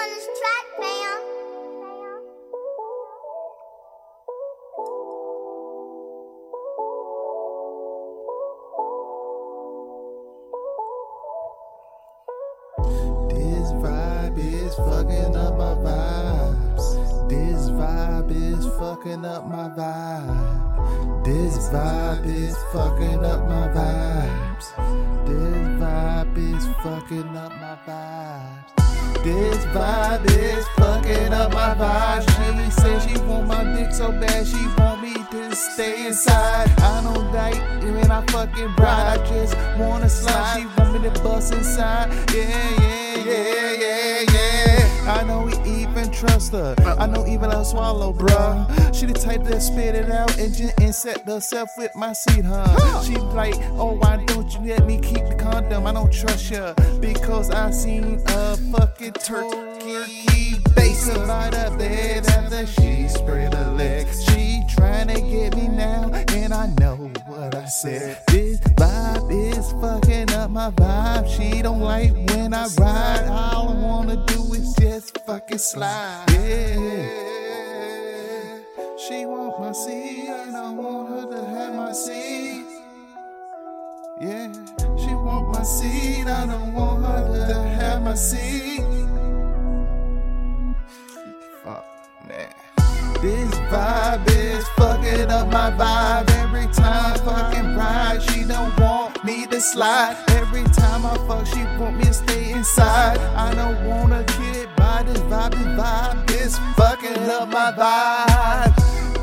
on this track, fam. Inside. I don't date, when I fucking ride. I just wanna slide. She want me to bust inside. Yeah, yeah, yeah, yeah, yeah. I know we even trust her. I know even I'll swallow, bruh. She the type that spit it out and just insect herself with my seed, huh? She like, oh, why don't you let me keep the condom? I don't trust ya because I seen a fucking turkey base by the bed after she spread her legs. Trying to get me now, and I know what I said. This vibe is fucking up my vibe. She don't like when I ride. All I wanna do is just fucking slide. Yeah. She want my seat, and I want her to have my seat. Yeah, she want my seat. I don't want her to have my seat. Fuck, man. This up my vibe. Every time fucking ride, she don't want me to slide. Every time I fuck, she want me to stay inside. I don't wanna get by this vibe. This vibe is fucking up my vibe.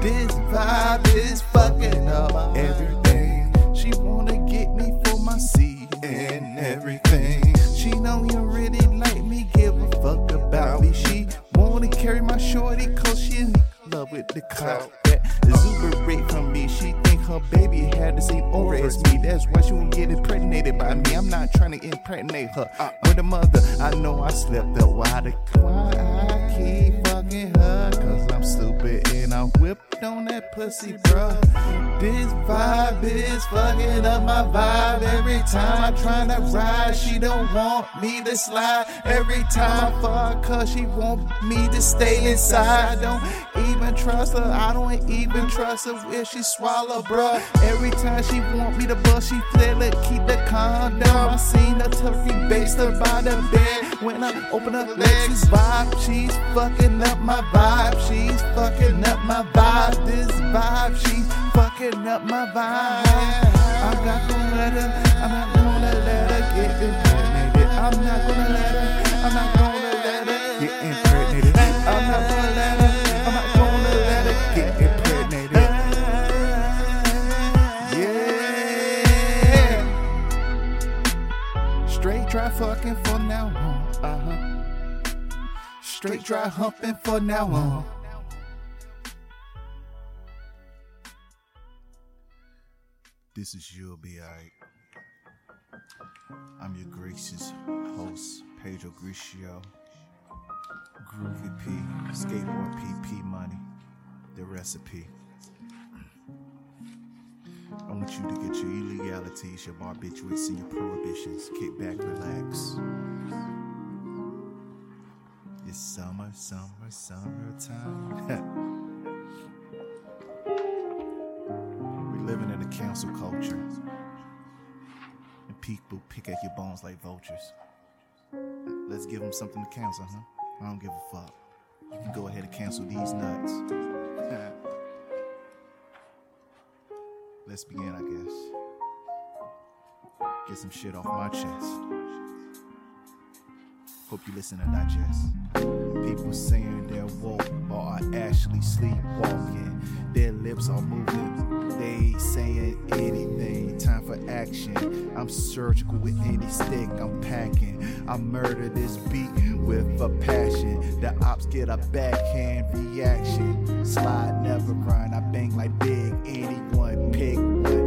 This vibe is fucking up everything. She wanna get me for my seat and everything. She don't even really like me, give a fuck about me. She wanna carry my shorty cause she in love with the clout exuberate from me. She think her baby had the same aura as me. That's why she won't get impregnated by me. I'm not trying to impregnate her. Uh. With a mother, I know I slept up. Why the why on that pussy, bruh. This vibe is fucking up my vibe. Every time I try to ride, she don't want me to slide. Every time I fuck her, she want me to stay inside. I don't even trust her. I don't even trust her if she swallow, bruh. Every time she want me to bust, she flip it, keep the condom. I seen a turkey based her by the bed. When I open up legs, this vibe, she's fucking up my vibe. She's fucking up my vibe. This vibe, she's fucking up my vibe. I'm not gonna let her, I'm not gonna let her get impregnated. I'm not gonna let her, I'm not gonna let her get impregnated. I'm not gonna let her, I'm not gonna let her get impregnated. Yeah. Straight dry fucking for now on. Uh huh. Straight dry humping for now on. This is You'll Be Alright. I'm your gracious host, Pedro Grigio. Groovy P, Skateboard PP Money, the recipe. I want you to get your illegalities, your barbiturates, and your prohibitions. Kick back, relax. It's summer, summer, summertime. a cancel culture. And people pick at your bones like vultures. Let's give them something to cancel, huh? I don't give a fuck. You can go ahead and cancel these nuts. Let's begin, I guess. Get some shit off my chest. Hope you listen and digest. People saying they're woke or are actually sleepwalking. Their lips are moving. They ain't saying anything. Time for action. I'm surgical with any stick I'm packing. I murder this beat with a passion. The ops get a backhand reaction. Slide never run. I bang like big anyone. Pick one.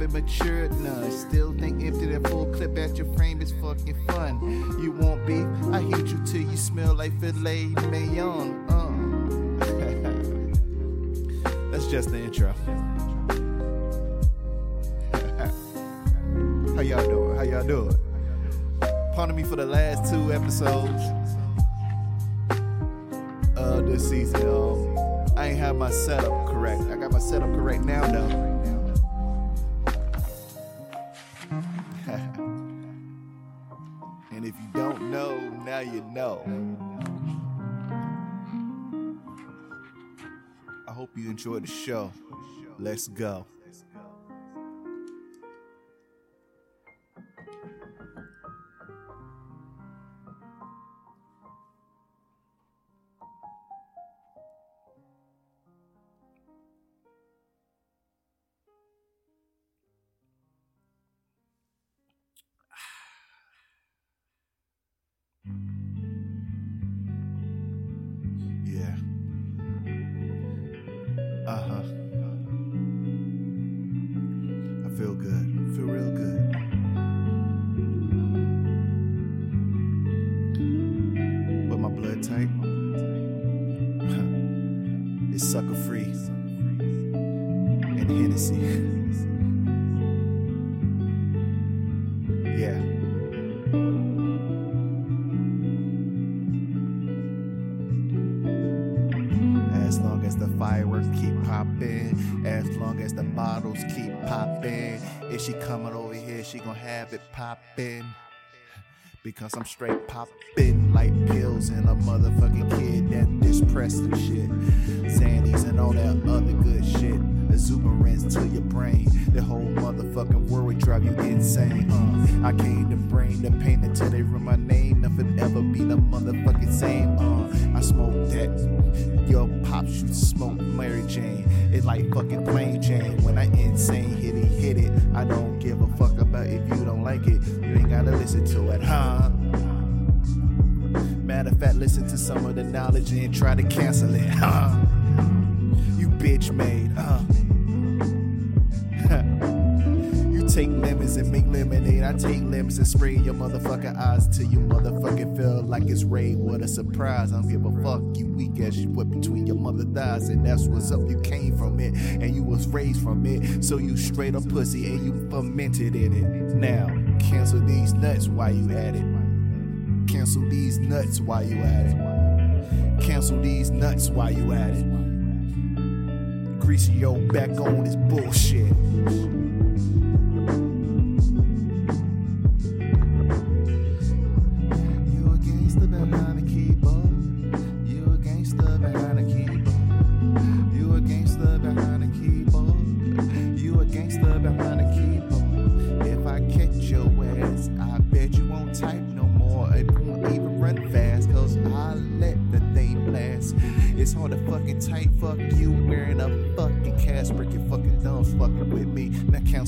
Haven't matured none. Still think empty that full clip at your frame is fucking fun. You want beef? I heat you till you smell like filet mignon. Uh. That's just the intro. How y'all doing? How y'all y'all doing? Pardon me for the last two episodes of this season. Um, I ain't have my setup correct. I got my setup correct now though. Hope you enjoyed the show. Let's go. She coming over here, she gon' have it poppin'. Because I'm straight poppin' like pills and a motherfucking kid that distressed and shit. Xannies and all that other good shit. Exuberance to your brain. The whole motherfucking world drive you insane. Uh, I came to bring the pain until they ruin my name. Nothing ever be the motherfucking same. Uh, I smoke that. Your pop shoot smoke Mary Jane. It's like fucking plain Jane. When I insane, hit it, hit it. I don't give a fuck about if you don't like it. You ain't gotta listen to it, huh? Matter of fact, listen to some of the knowledge and try to cancel it, huh? You bitch made, uh. Take lemons and make lemonade. I take lemons and spray your motherfucking eyes till you motherfucking feel like it's rain. What a surprise. I don't give a fuck. You weak as you what between your mother thighs. And that's what's up. You came from it and you was raised from it. So you straight up pussy and you fermented in it. Now, cancel these nuts while you at it. Cancel these nuts while you at it. Cancel these nuts while you at it. Greasy yo back on this bullshit.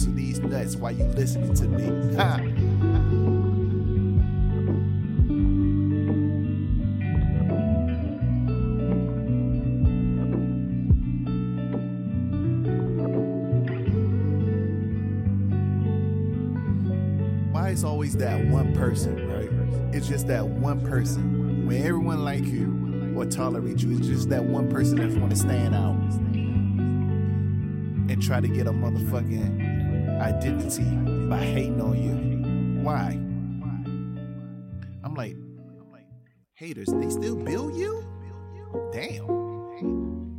Now cancel these nuts while you listening to me. Ha! Why is always that one person, right? It's just that one person. When everyone like you or tolerate you, it's just that one person that's want to stand out and try to get a motherfucking identity by hating on you. Why? I'm like, haters, they still build you? Damn.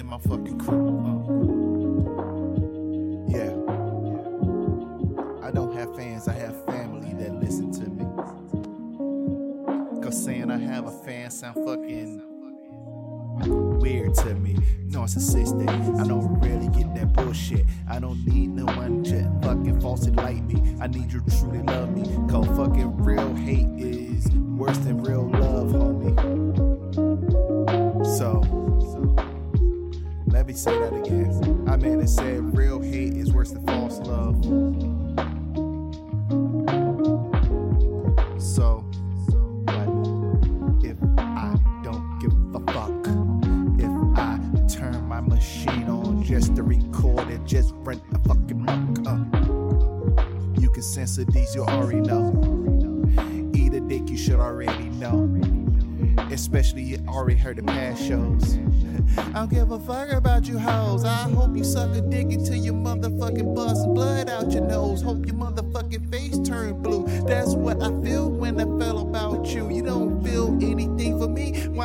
In my fucking crew. uh. Yeah. I don't have fans, I have family that listen to me. Cause saying I have a fan sound fucking weird to me. Narcissistic. I don't really get that bullshit. I don't need no one to fucking falsely like me. I need you better just rent a fucking mark. Uh. You can censor these, you already know. Eat a dick, you should already know. Especially you already heard the past shows. I don't give a fuck about you hoes. I hope you suck a dick until your motherfucking bust blood out your nose. Hope your motherfucking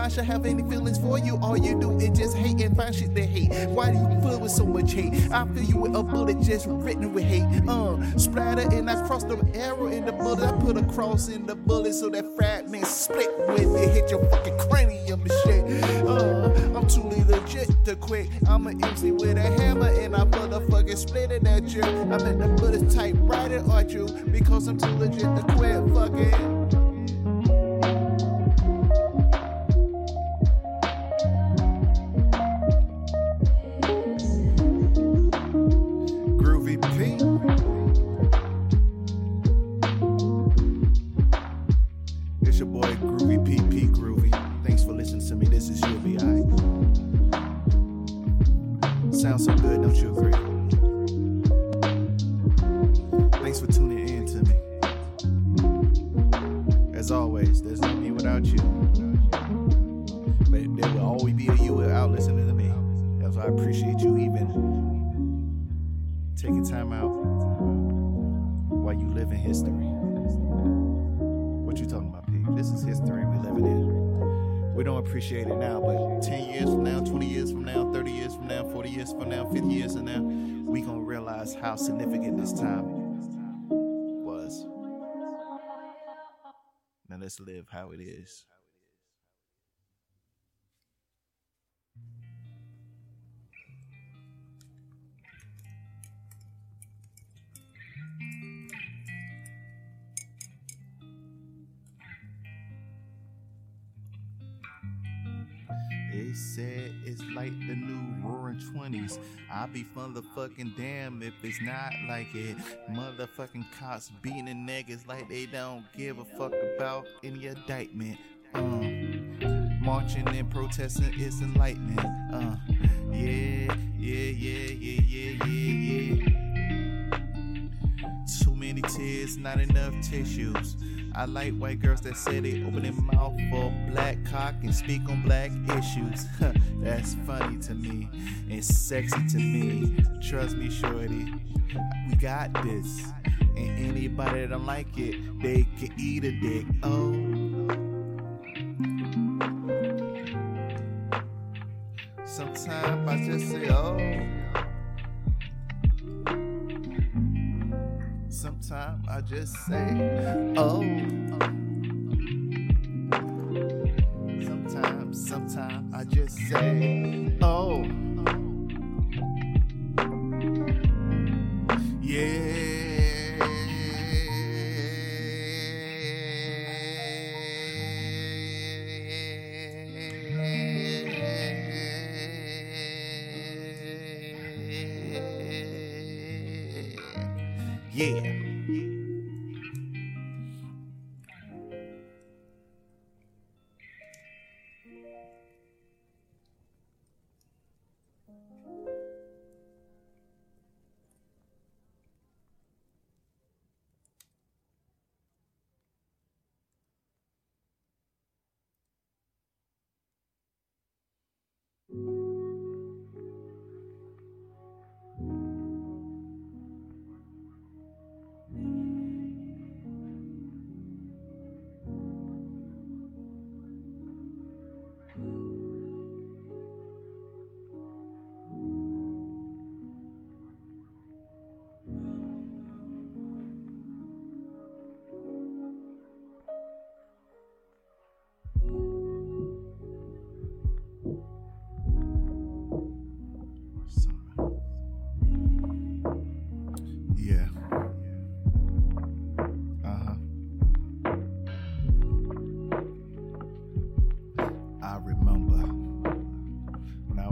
Why should have any feelings for you? All you do is just hate and find shit to hate. Why do you feel with so much hate? I feel you with a bullet just written with hate. Uh, splatter and I crossed the arrow in the bullet. I put a cross in the bullet so that fragment split when it hit your fucking cranium and shit. Uh, I'm too legit to quit. I'm an MC with a hammer and I motherfucking split it at you. I meant to put a typewriter on you because I'm too legit to quit. Fuck time out while you live in history. What you talking about, P? This is history we living in. We don't appreciate it now, but 10 years from now, 20 years from now, 30 years from now, 40 years from now, 50 years from now, we gonna realize how significant this time was. Now let's live how it is. Said it's like the new roaring 20s. I'll be motherfucking damn if it's not like it. Motherfucking cops beating niggas like they don't give a fuck about any indictment. Um, marching and protesting is enlightenment. Uh, yeah, yeah, yeah, yeah, yeah, yeah, yeah. Too many tears, not enough tissues. I like white girls that say they open their mouth for black cock and speak on black issues. That's funny to me and sexy to me. Trust me, shorty, we got this. And anybody that don't like it, they can eat a dick. Oh. Sometimes I just say, oh. Sometimes I just say, oh. Sometimes, sometimes I just say,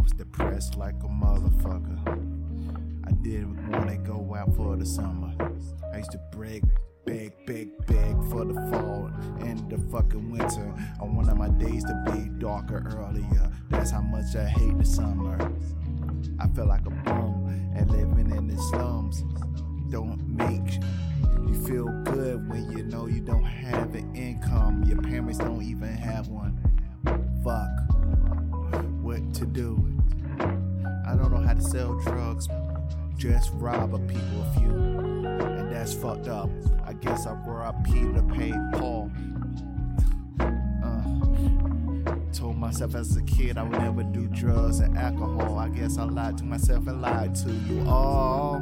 was depressed like a motherfucker. I didn't want to go out for the summer. I used to beg, beg, beg, beg for the fall and the fucking winter. I wanted my days to be darker earlier. That's how much I hate the summer. I feel like a bum and living in the slums don't make you feel good when you know you don't have an income. Your parents don't even have one. Fuck. What to do? How to sell drugs. Just rob a people a few. And that's fucked up. I guess I robbed Peter to pay Paul. Uh, told myself as a kid I would never do drugs and alcohol. I guess I lied to myself and lied to you all.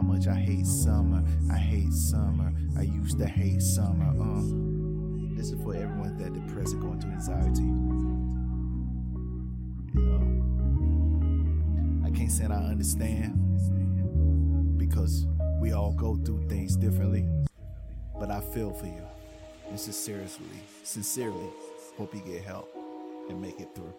How much I hate summer. I hate summer. I used to hate summer. Uh, this is for everyone that depressed and going through anxiety. You know, I can't say I understand because we all go through things differently. But I feel for you. And sincerely, sincerely, hope you get help and make it through.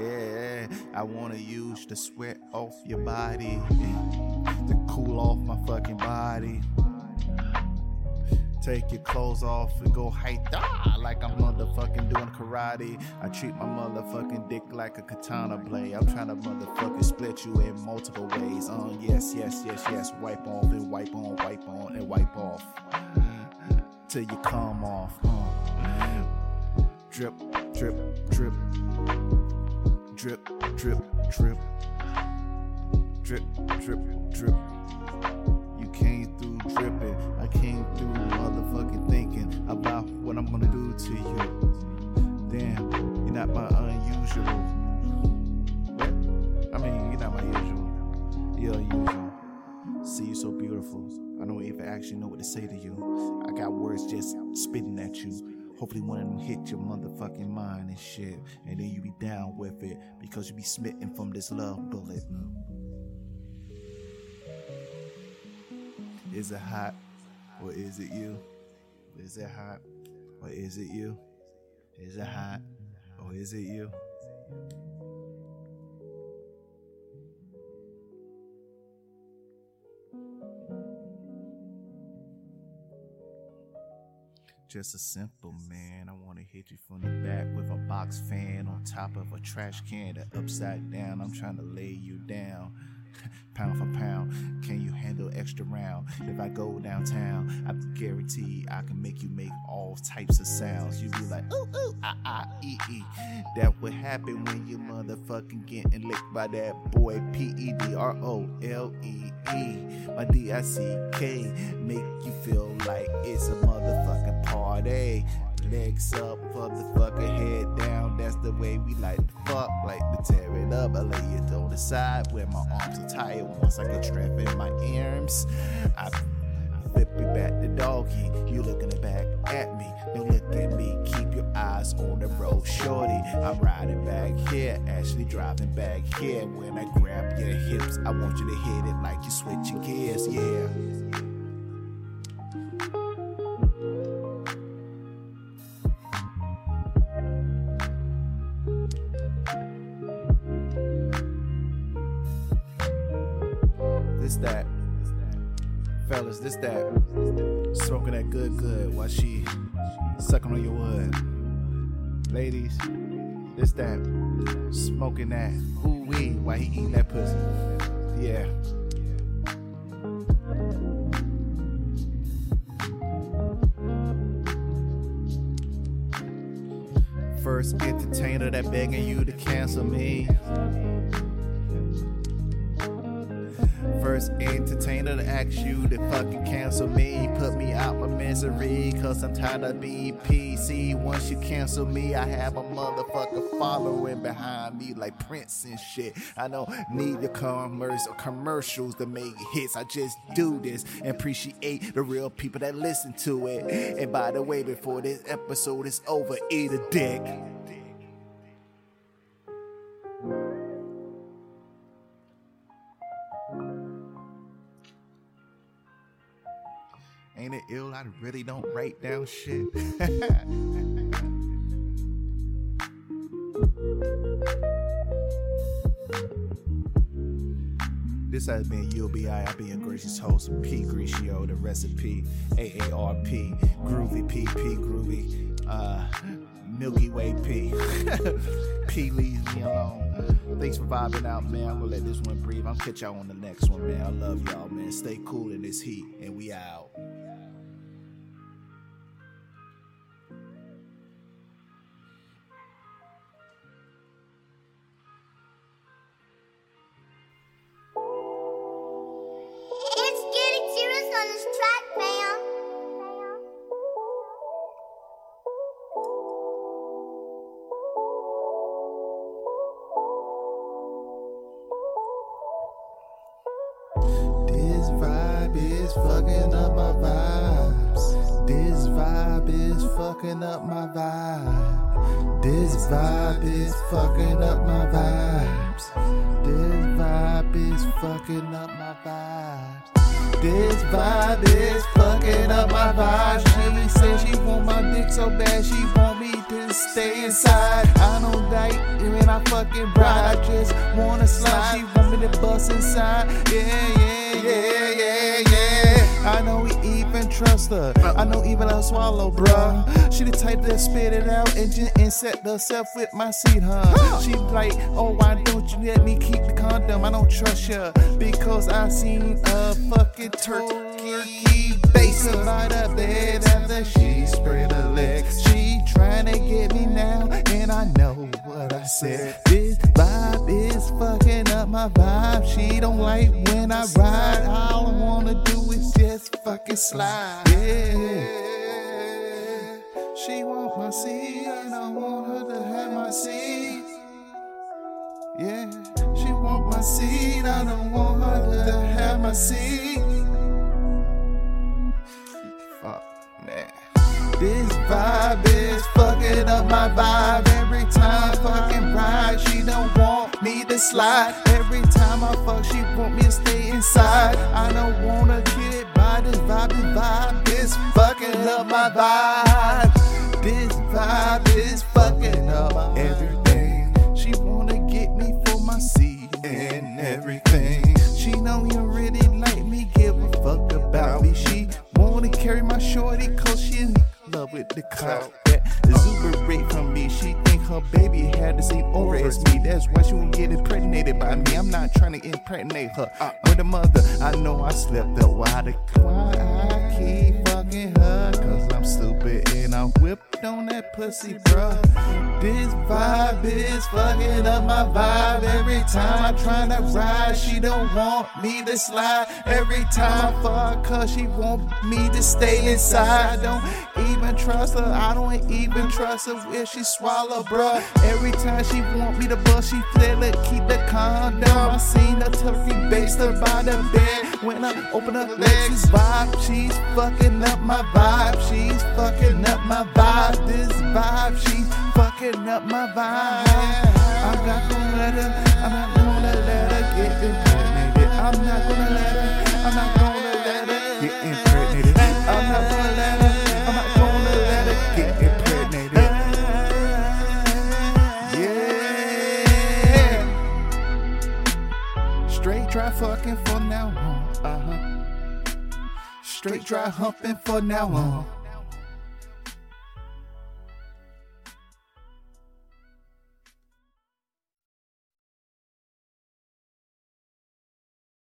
Yeah, I wanna use the sweat off your body to cool off my fucking body. Take your clothes off and go hike ah, like I'm motherfucking doing karate. I treat my motherfucking dick like a katana blade. I'm trying to motherfucking split you in multiple ways. Uh, yes, yes, yes, yes. Wipe off and wipe on, wipe on and wipe off till you come off. Uh. Drip, drip, drip, drip, drip, drip, drip, drip, drip. You came through dripping. I came through motherfucking thinking about what I'm gonna do to you. Damn, you're not my unusual. What? I mean, you're not my usual. You're unusual. See you so beautiful. I don't even actually know what to say to you. I got words just spitting at you. Hopefully one of them hit your motherfucking mind and shit. And then you be down with it because you be smitten from this love bullet. Is it hot or is it you? Is it hot or is it you? Is it hot or is it you? Just a simple man. I wanna hit you from the back with a box fan on top of a trash can that upside down. I'm trying to lay you down. pound for pound, handle extra round? If I go downtown, I guarantee I can make you make all types of sounds. You be like, ooh, ooh, ah, ah, ee, ee. That would happen when you motherfucking getting licked by that boy P E D R O L E E. My D I C K make you feel like it's a motherfucking party. Legs up, motherfucker, head down. That's the way we like to fuck. Like to tear it up. I lay it on the side where my arms are tired. Once I get trapped in my arms, I flip you back to doggy. You looking back at me. Don't look at me. Keep your eyes on the road, shorty. I'm riding back here, actually driving back here. When I grab your hips, I want you to hit it like you switching gears. Yeah. This that. Smoking that good good while she sucking on your wood. Ladies, this that. Smoking that who wee while he eating that pussy. Yeah. First entertainer that begging you to cancel me. Ask you to fucking cancel me. Put me out my misery, cause I'm tired of BPC. Once you cancel me, I have a motherfucker following behind me like Prince and shit. I don't need the commerce or commercials to make hits. I just do this and appreciate the real people that listen to it. And by the way, before this episode is over, eat a dick. Ain't it ill? I really don't write down shit. This has been UBI. I've been gracious host P Grigio, the recipe AARP, Groovy P, P. Groovy, uh, Milky Way P. P leaves me alone. Thanks for vibing out, man. I'm gonna let this one breathe. I'll catch y'all on the next one, man. I love y'all, man. Stay cool in this heat, and we out. My vibe. This vibe is fucking up my vibes. This vibe is fucking up my vibes. This vibe is fucking up my vibes. She said she want my dick so bad, she want me to stay inside. I don't date, when I fucking ride. I just wanna slide. She want me to bust inside. Yeah, yeah, yeah, yeah, yeah. I know we even trust her. I know even her swallow, bruh. She the type that spit it out and just herself with my seed, huh? She like, oh, why don't you let me keep the condom? I don't trust ya because I seen a fucking turkey bacon by the bed after she spread her legs. She trying to get me now, and I know what I said. This vibe is fucking up my vibe. She don't like when I ride. All I wanna do is just fucking slide. Yeah. She want my seat, and I want her to have my seat. Yeah, she want my seat. I don't want her to have my seat. Fuck, man. This vibe is fucking up my vibe. Every time fucking ride, she don't want me to slide. Every time I fuck, she want me to stay inside. I don't wanna vibe. This is fucking up my vibe. This vibe is fucking up everything. She wanna get me for my seat and everything. She don't even really like me, give a fuck about me. She wanna carry my shorty cause she in love with the clout. That exuberate from me. She think her baby had the same aura as me. That's why impregnate her. With a mother, I know I slept up. Why the why I keep fucking her? Cause I'm stupid and I'm whipped on that pussy, bruh. This vibe is fucking up my vibe. Every time I try to ride, she don't want me to slide. Every time I fuck her, she want me to stay inside. Don't even trust her. I don't even trust her where she swallow, bruh. Every time she want me to bust, she feel it, keep the condom. I seen a turkey based her by the bed. When I open her legs, vibe, she's fucking up my vibe. She's fucking up my vibe. This vibe, she's fucking up my vibe. I'm not gonna let her, I'm not gonna let her get impregnated. I'm not gonna let her, Straight dry humping for now on.